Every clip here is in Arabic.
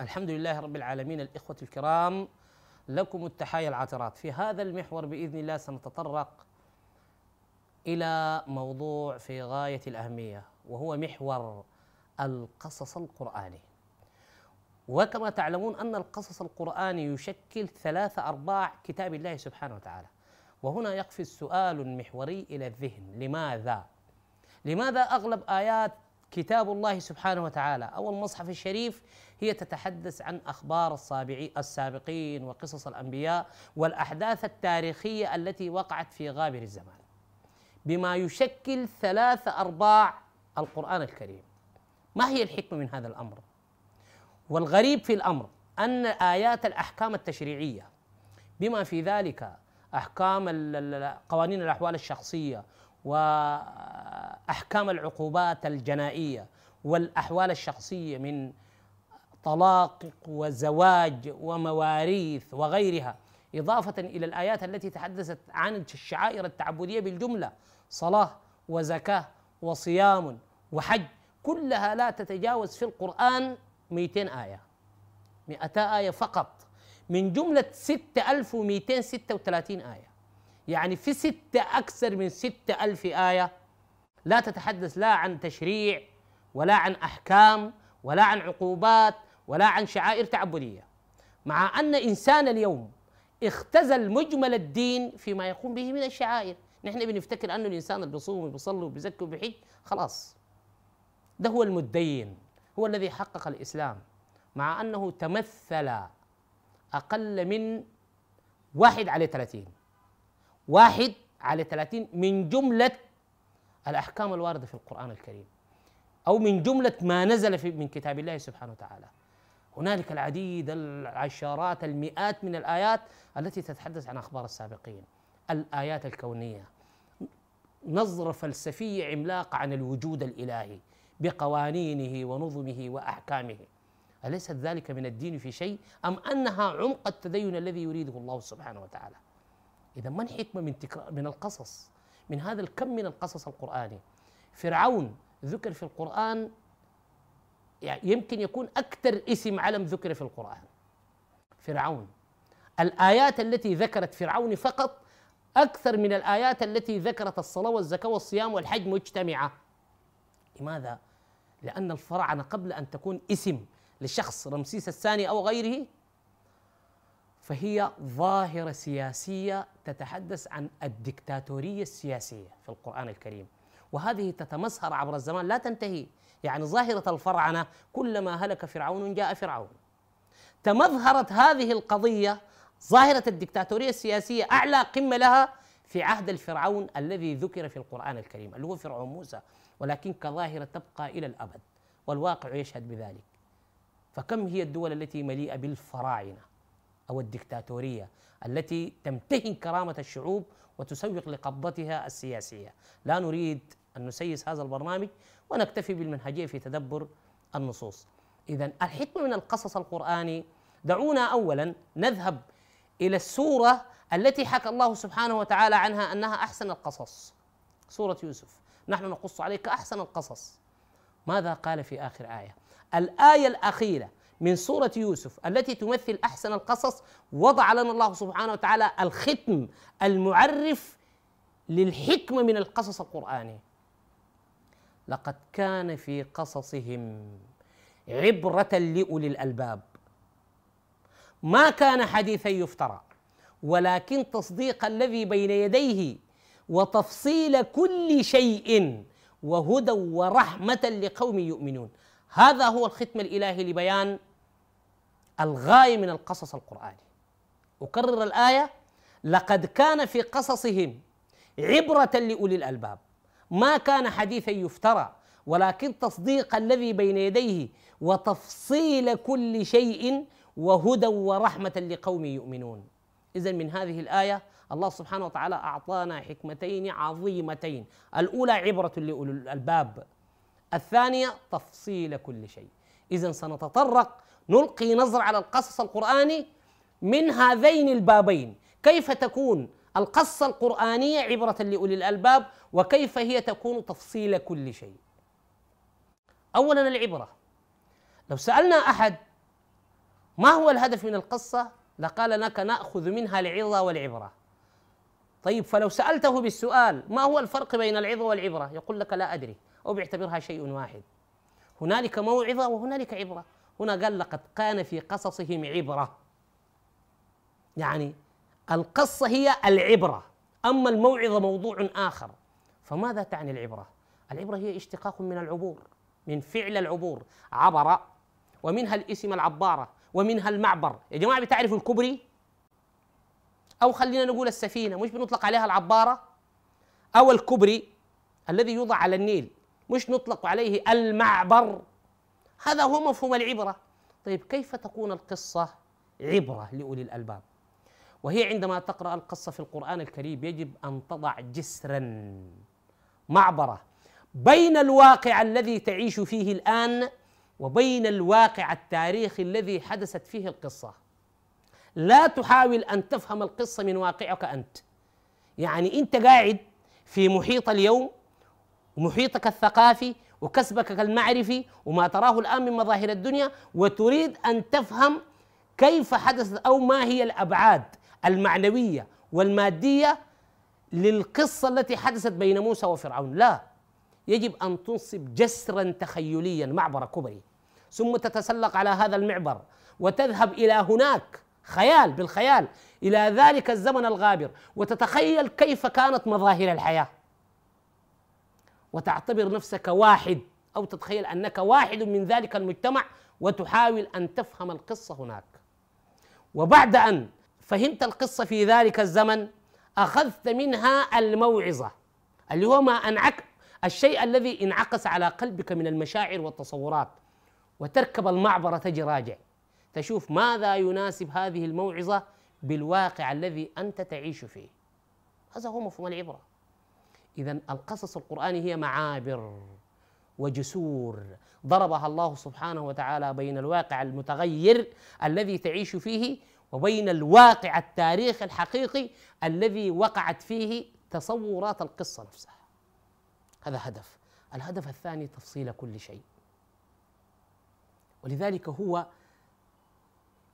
الحمد لله رب العالمين الإخوة الكرام لكم التحايا العطرات في هذا المحور بإذن الله سنتطرق إلى موضوع في غاية الأهمية وهو محور القصص القرآني. وكما تعلمون أن القصص القرآني يشكل ثلاثة أرباع كتاب الله سبحانه وتعالى. وهنا يقفز سؤال محوري إلى الذهن. لماذا؟ لماذا أغلب آيات كتاب الله سبحانه وتعالى. أو المصحف الشريف هي تتحدث عن أخبار السابقين وقصص الأنبياء والأحداث التاريخية التي وقعت في غابر الزمان. بما يشكل ثلاث أرباع القرآن الكريم. ما هي الحكمة من هذا الأمر؟ والغريب في الأمر أن آيات الأحكام التشريعية بما في ذلك أحكام قوانين الأحوال الشخصية وأحكام العقوبات الجنائية والأحوال الشخصية من طلاق وزواج ومواريث وغيرها إضافة إلى الآيات التي تحدثت عن الشعائر التعبدية بالجملة صلاة وزكاة وصيام وحج كلها لا تتجاوز في القرآن 200 آية 200 آية فقط من جملة 6236 آية. يعني في ستة أكثر من ستة ألف آية لا تتحدث لا عن تشريع ولا عن أحكام ولا عن عقوبات ولا عن شعائر تعبدية. مع أن إنسان اليوم اختزل مجمل الدين فيما يقوم به من الشعائر. نحن بنفتكر أنه الإنسان اللي بيصوم وبيصلي وبيزكي وبيحج خلاص. ده هو المدين هو الذي حقق الإسلام. مع أنه تمثل أقل من واحد على ثلاثين. واحد على ثلاثين من جملة الأحكام الواردة في القرآن الكريم أو من جملة ما نزل في من كتاب الله سبحانه وتعالى. هنالك العديد العشرات المئات من الآيات التي تتحدث عن أخبار السابقين. الآيات الكونية. نظرة فلسفية عملاقة عن الوجود الإلهي بقوانينه ونظمه وأحكامه. أليس ذلك من الدين في شيء؟ أم أنها عمق التدين الذي يريده الله سبحانه وتعالى؟ إذا ما الحكمة من تكرار من القصص؟ من هذا الكم من القصص القرآني. فرعون ذكر في القرآن يعني يمكن يكون أكثر اسم علم ذكر في القرآن. فرعون. الآيات التي ذكرت فرعون فقط أكثر من الآيات التي ذكرت الصلاة والزكاة والصيام والحج مجتمعة. لماذا؟ لأن الفراعنة قبل أن تكون اسم لشخص رمسيس الثاني أو غيره فهي ظاهرة سياسية تتحدث عن الدكتاتورية السياسية في القرآن الكريم. وهذه تتمسهر عبر الزمان لا تنتهي. يعني ظاهرة الفرعنة كلما هلك فرعون جاء فرعون. تمظهرت هذه القضية ظاهرة الدكتاتورية السياسية أعلى قمة لها في عهد الفرعون الذي ذكر في القرآن الكريم اللي هو فرعون موسى. ولكن كظاهرة تبقى إلى الأبد والواقع يشهد بذلك. فكم هي الدول التي مليئة بالفراعنة؟ أو الدكتاتورية التي تمتهن كرامة الشعوب وتسوق لقبضتها السياسية، لا نريد أن نسيس هذا البرنامج ونكتفي بالمنهجية في تدبر النصوص. إذا الحكمة من القصص القرآني دعونا اولا نذهب إلى السورة التي حكى الله سبحانه وتعالى عنها أنها أحسن القصص. سورة يوسف، نحن نقص عليك أحسن القصص. ماذا قال في آخر آية؟ الآية الأخيرة من سورة يوسف التي تمثل أحسن القصص وضع لنا الله سبحانه وتعالى الختم المعرف للحكمة من القصص القرآني. لقد كان في قصصهم عبرة لأولي الألباب. ما كان حديثا يفترى ولكن تصديق الذي بين يديه وتفصيل كل شيء وهدى ورحمة لقوم يؤمنون. هذا هو الختم الإلهي لبيان الغاية من القصص القرآني. أكرر الآية لقد كان في قصصهم عبرة لأولي الألباب. ما كان حديثا يفترى ولكن تصديق الذي بين يديه وتفصيل كل شيء وهدى ورحمة لقوم يؤمنون. إذا من هذه الآية الله سبحانه وتعالى أعطانا حكمتين عظيمتين. الأولى عبرة لأولي الألباب الثانية تفصيل كل شيء. إذا سنتطرق نلقي نظرة على القصص القرآني من هذين البابين. كيف تكون القصة القرآنية عبرة لأولي الألباب وكيف هي تكون تفصيل كل شيء؟ أولا العبرة. لو سألنا أحد ما هو الهدف من القصة لقال لك نأخذ منها العظة والعبرة. طيب فلو سألته بالسؤال ما هو الفرق بين العظة والعبرة يقول لك لا أدري أو بيعتبرها شيء واحد. هنالك موعظة وهنالك عبرة. هنا قال لقد كان في قصصهم عبرة. يعني القصة هي العبرة أما الموعظة موضوع آخر. فماذا تعني العبرة؟ العبرة هي اشتقاق من العبور من فعل العبور. عبر ومنها الاسم العبارة ومنها المعبر. يا جماعة بتعرفوا الكبري أو خلينا نقول السفينة مش بنطلق عليها العبارة؟ أو الكبري الذي يوضع على النيل مش نطلق عليه المعبر. هذا هو مفهوم العبرة. طيب كيف تكون القصة عبرة لأولي الألباب؟ وهي عندما تقرأ القصة في القرآن الكريم يجب أن تضع جسرا معبرة بين الواقع الذي تعيش فيه الآن وبين الواقع التاريخي الذي حدثت فيه القصة. لا تحاول أن تفهم القصة من واقعك أنت. يعني أنت قاعد في محيط اليوم ومحيطك الثقافي وكسبك المعرفي وما تراه الآن من مظاهر الدنيا وتريد أن تفهم كيف حدثت أو ما هي الأبعاد المعنوية والمادية للقصة التي حدثت بين موسى وفرعون. لا يجب أن تنصب جسرا تخيليا معبر كبري ثم تتسلق على هذا المعبر وتذهب إلى هناك خيال بالخيال إلى ذلك الزمن الغابر وتتخيل كيف كانت مظاهر الحياة. وتعتبر نفسك واحد أو تتخيل أنك واحد من ذلك المجتمع وتحاول أن تفهم القصة هناك. وبعد أن فهمت القصة في ذلك الزمن أخذت منها الموعظة اللي هو ما أنعك الشيء الذي انعكس على قلبك من المشاعر والتصورات وتركب المعبر تجي راجع. تشوف ماذا يناسب هذه الموعظة بالواقع الذي أنت تعيش فيه. هذا هو مفهوم العبرة. إذا القصص القرآنية هي معابر وجسور. ضربها الله سبحانه وتعالى بين الواقع المتغير الذي تعيش فيه وبين الواقع التاريخي الحقيقي الذي وقعت فيه تصورات القصة نفسها. هذا هدف. الهدف الثاني تفصيل كل شيء. ولذلك هو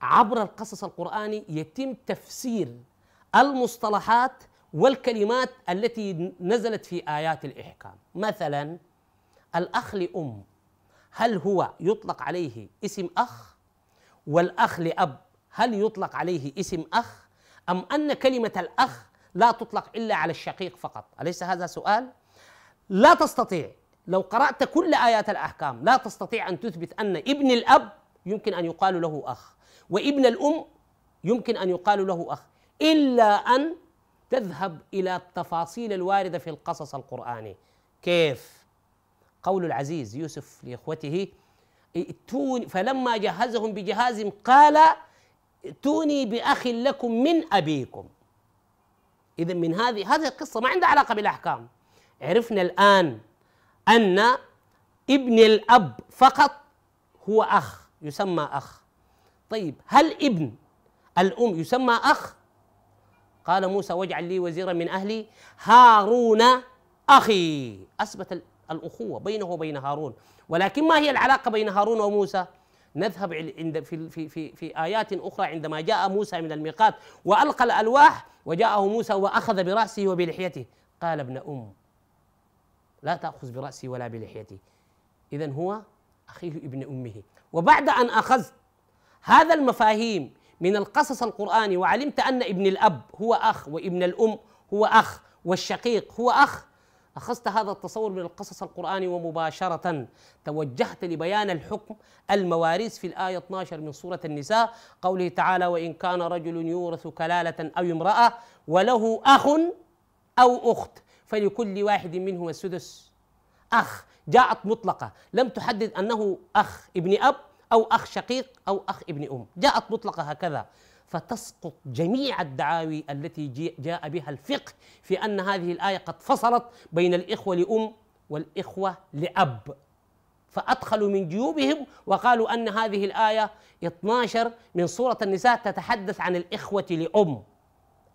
عبر القصص القرآني يتم تفسير المصطلحات والكلمات التي نزلت في آيات الإحكام. مثلا الأخ لأم. هل هو يطلق عليه اسم أخ؟ والأخ لأب. هل يطلق عليه اسم أخ؟ أم أن كلمة الأخ لا تطلق إلا على الشقيق فقط؟ أليس هذا سؤال؟ لا تستطيع. لو قرأت كل آيات الأحكام لا تستطيع أن تثبت أن ابن الأب يمكن أن يقال له أخ وابن الأم يمكن أن يقال له أخ إلا أن تذهب إلى التفاصيل الواردة في القصص القرآني. كيف؟ قول العزيز يوسف لإخوته ائتوني فلما جهزهم بجهازهم قال ائتوني بأخ لكم من أبيكم. اذا من هذه هذه القصة ما عندها علاقة بالأحكام. عرفنا الآن أن ابن الأب فقط هو أخ يسمى أخ. طيب هل ابن الأم يسمى أخ؟ قال موسى واجعل لي وزيرا من أهلي هارون أخي. أثبت الأخوة بينه وبين هارون. ولكن ما هي العلاقة بين هارون وموسى؟ نذهب عند في في في في آيات أخرى عندما جاء موسى من الميقات وألقى الألواح وجاءه موسى وأخذ برأسه وبلحيته. قال ابن أم لا تأخذ برأسي ولا بلحيتي. اذا هو أخيه ابن أمه. وبعد أن اخذت هذا المفاهيم من القصص القرآني وعلمت أن ابن الأب هو أخ وابن الأم هو أخ والشقيق هو أخ. أخذت هذا التصور من القصص القرآني ومباشرة توجهت لبيان الحكم المواريث في الآية 12 من سورة النساء قوله تعالى وإن كان رجل يورث كلالة أو امرأة وله أخ أو أخت فلكل واحد منهما السدس أخ جاءت مطلقة. لم تحدد أنه أخ ابن أب أو أخ شقيق أو أخ ابن أم. جاءت مطلقة هكذا. فتسقط جميع الدعاوي التي جاء بها الفقه في أن هذه الآية قد فصلت بين الإخوة لأم والإخوة لأب. فأدخلوا من جيوبهم وقالوا أن هذه الآية 12 من سورة النساء تتحدث عن الإخوة لأم.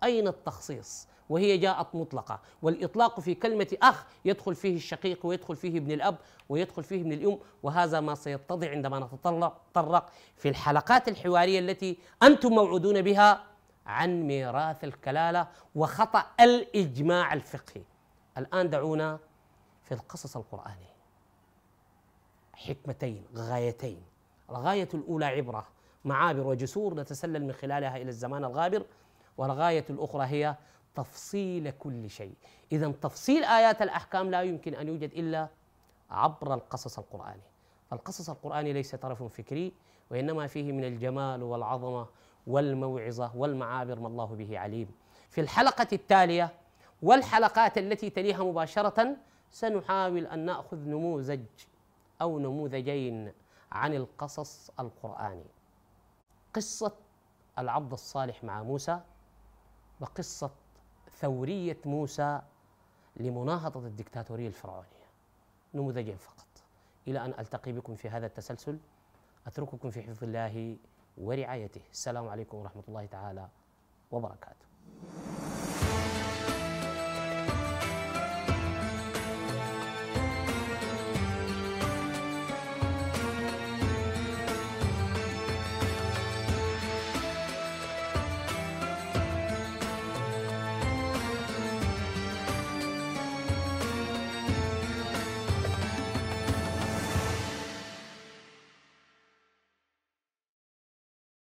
أين التخصيص؟ وهي جاءت مطلقة. والإطلاق في كلمة أخ يدخل فيه الشقيق ويدخل فيه ابن الأب ويدخل فيه ابن الأم وهذا ما سيتضح عندما نتطرق في الحلقات الحوارية التي أنتم موعودون بها عن ميراث الكلالة وخطأ الإجماع الفقهي. الآن دعونا في القصص القرآني حكمتين غايتين. الغاية الأولى عبرة معابر وجسور نتسلل من خلالها إلى الزمان الغابر والغاية الأخرى هي تفصيل كل شيء. إذا تفصيل آيات الأحكام لا يمكن أن يوجد إلا عبر القصص القرآني. فالقصص القرآني ليس طرف فكري وإنما فيه من الجمال والعظمة والموعظة والمعابر ما الله به عليم. في الحلقة التالية والحلقات التي تليها مباشرة سنحاول أن نأخذ نموذج أو نموذجين عن القصص القرآني. قصة العبد الصالح مع موسى وقصة ثورية موسى لمناهضة الدكتاتورية الفرعونية. نموذجين فقط. إلى أن ألتقي بكم في هذا التسلسل أترككم في حفظ الله ورعايته. السلام عليكم ورحمة الله تعالى وبركاته.